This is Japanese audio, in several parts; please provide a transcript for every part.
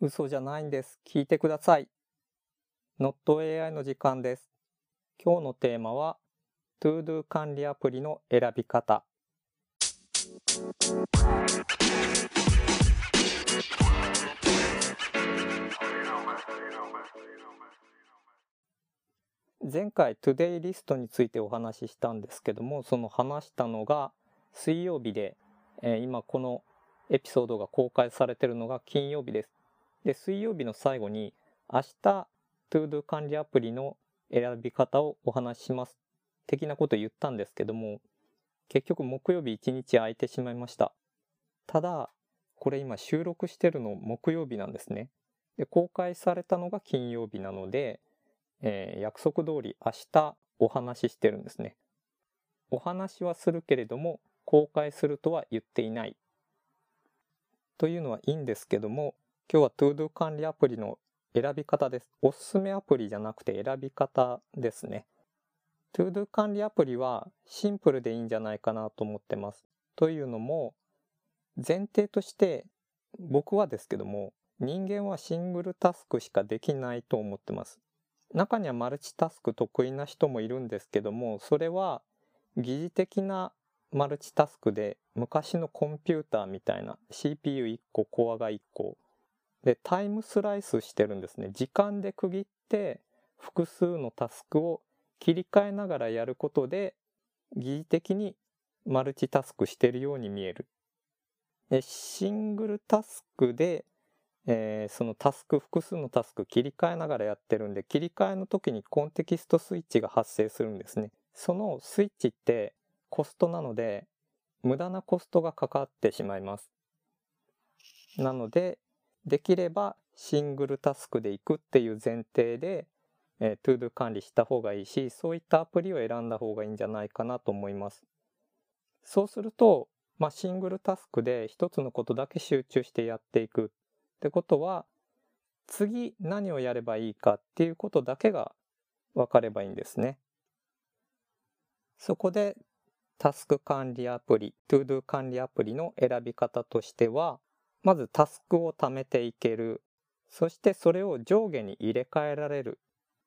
嘘じゃないんです。聞いてください。NotAI の時間です。今日のテーマは ToDo 管理アプリの選び方。前回 Today リストについてお話ししたんですけども、その話したのが水曜日で、えー今このエピソードが公開されているのが金曜日です。で、水曜日の最後に明日 ToDo 管理アプリの選び方をお話しします。的なことを言ったんですけども、結局木曜日1日空いてしまいました。ただ、これ今収録してるの木曜日なんですね。で、公開されたのが金曜日なので、えー約束通り明日お話ししてるんですね。お話はするけれども、公開するとは言っていない。というのはいいんですけども、今日は ToDo 管理アプリの選び方です。おすすめアプリじゃなくて選び方ですね。ToDo 管理アプリはシンプルでいいんじゃないかなと思ってます。というのも、前提として僕はですけども、人間はシングルタスクしかできないと思ってます。中にはマルチタスク得意な人もいるんですけども、それは疑似的なマルチタスクで昔のコンピューターみたいな CPU1 個、コアが1個でタイムスライスしてるんですね。時間で区切って複数のタスクを切り替えながらやることで疑似的にマルチタスクしてるように見える。でシングルタスクで、えーそのタスク複数のタスク切り替えながらやってるんで切り替えの時にコンテキストスイッチが発生するんですね。そのスイッチってコストなので無駄なコストがかかってしまいます。なのでできればシングルタスクでいくっていう前提で、えー、ToDo 管理した方がいいし、そういったアプリを選んだ方がいいんじゃないかなと思います。そうすると、まあ、シングルタスクで一つのことだけ集中してやっていくってことは、次何をやればいいかっていうことだけが分かればいいんですね。そこでタスク管理アプリ、ToDo 管理アプリの選び方としては、まずタスクを貯めていける。そしてそれを上下に入れ替えられる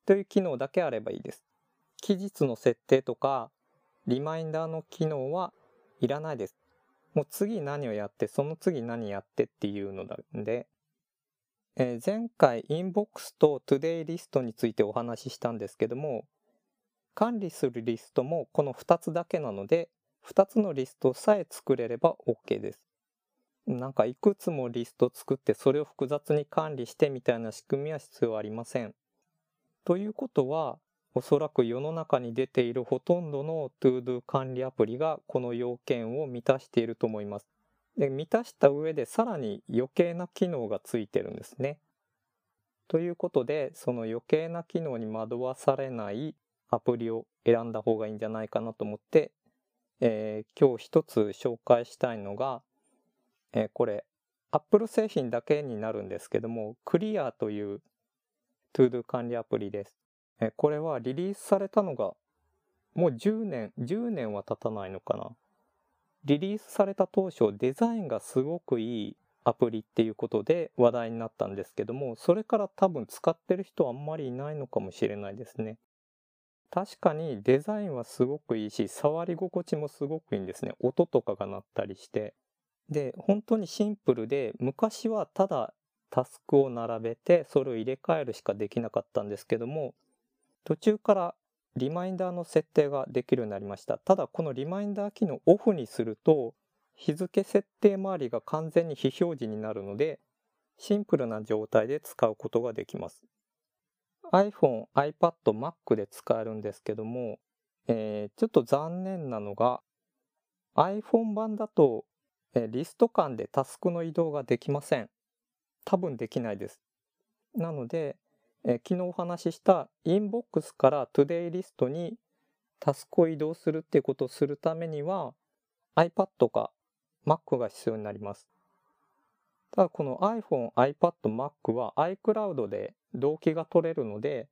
という機能だけあればいいです。期日の設定とかリマインダーの機能はいらないです。もう次何をやって、その次何やってっていうのなんで、えー前回インボックスと Today リストについてお話ししたんですけども、管理するリストもこの2つだけなので、2つのリストさえ作れれば OK です。なんかいくつもリスト作ってそれを複雑に管理してみたいな仕組みは必要ありません。ということはおそらく世の中に出ているほとんどの ToDo 管理アプリがこの要件を満たしていると思います。で満たした上でさらに余計な機能がついてるんですね。ということでその余計な機能に惑わされないアプリを選んだ方がいいんじゃないかなと思って、えー今日一つ紹介したいのがえこれ Apple 製品だけになるんですけども Clear という ToDo 管理アプリです、えこれはリリースされたのがもう10年10年は経たないのかな。リリースされた当初デザインがすごくいいアプリっていうことで話題になったんですけどもそれから多分使ってる人あんまりいないのかもしれないですね。確かにデザインはすごくいいし触り心地もすごくいいんですね。音とかが鳴ったりして。で、本当にシンプルで、昔はただタスクを並べて、それを入れ替えるしかできなかったんですけども、途中からリマインダーの設定ができるようになりました。ただ、このリマインダー機能オフにすると、日付設定周りが完全に非表示になるので、シンプルな状態で使うことができます。iPhone、iPad、Mac で使えるんですけども、えーちょっと残念なのが、iPhone 版だとリスト間でタスクの移動ができません。多分できないです。なので、えー昨日お話ししたインボックスから Today リストにタスクを移動するっていうことをするためには iPad か Mac が必要になります。ただこの iPhone、iPad、Mac は iCloud で同期が取れるので、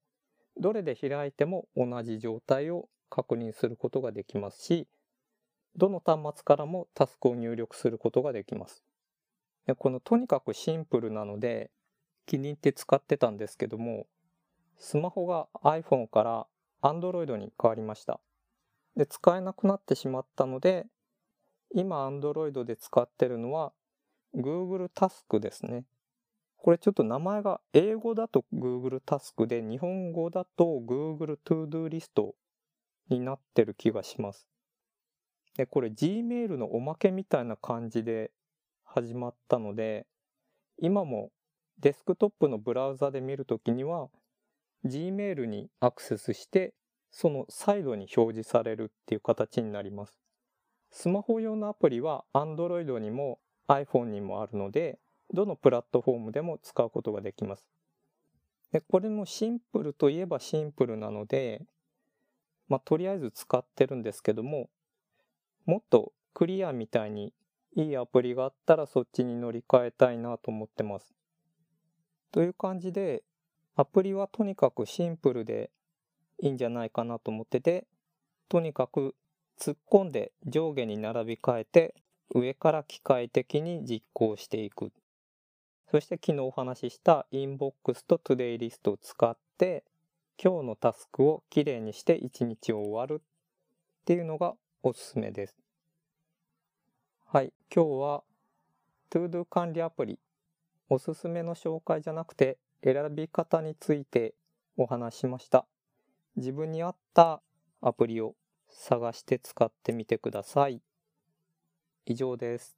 どれで開いても同じ状態を確認することができますし、どの端末からもタスクを入力することができます。でこのとにかくシンプルなので、気に入って使ってたんですけども、スマホが iPhone から Android に変わりました。で、使えなくなってしまったので、今 Android で使ってるのは Google タスクですね。これちょっと名前が英語だと Google タスクで日本語だと Google To-Do リストになってる気がします。で、これ Gmail のおまけみたいな感じで始まったので、今もデスクトップのブラウザで見るときには Gmail にアクセスしてそのサイドに表示されるっていう形になります。スマホ用のアプリは Android にも iPhone にもあるので、どのプラットフォームでも使うことができます。でこれもシンプルといえばシンプルなので、まあ、とりあえず使ってるんですけども、もっとクリアみたいにいいアプリがあったらそっちに乗り換えたいなと思ってます。という感じで、アプリはとにかくシンプルでいいんじゃないかなと思ってて、とにかく突っ込んで上下に並び替えて上から機械的に実行していく。そして昨日お話ししたインボックスと Today リストを使って今日のタスクをきれいにして一日を終わるっていうのがおすすめです。はい、今日は ToDo 管理アプリおすすめの紹介じゃなくて選び方についてお話しました。自分に合ったアプリを探して使ってみてください。以上です。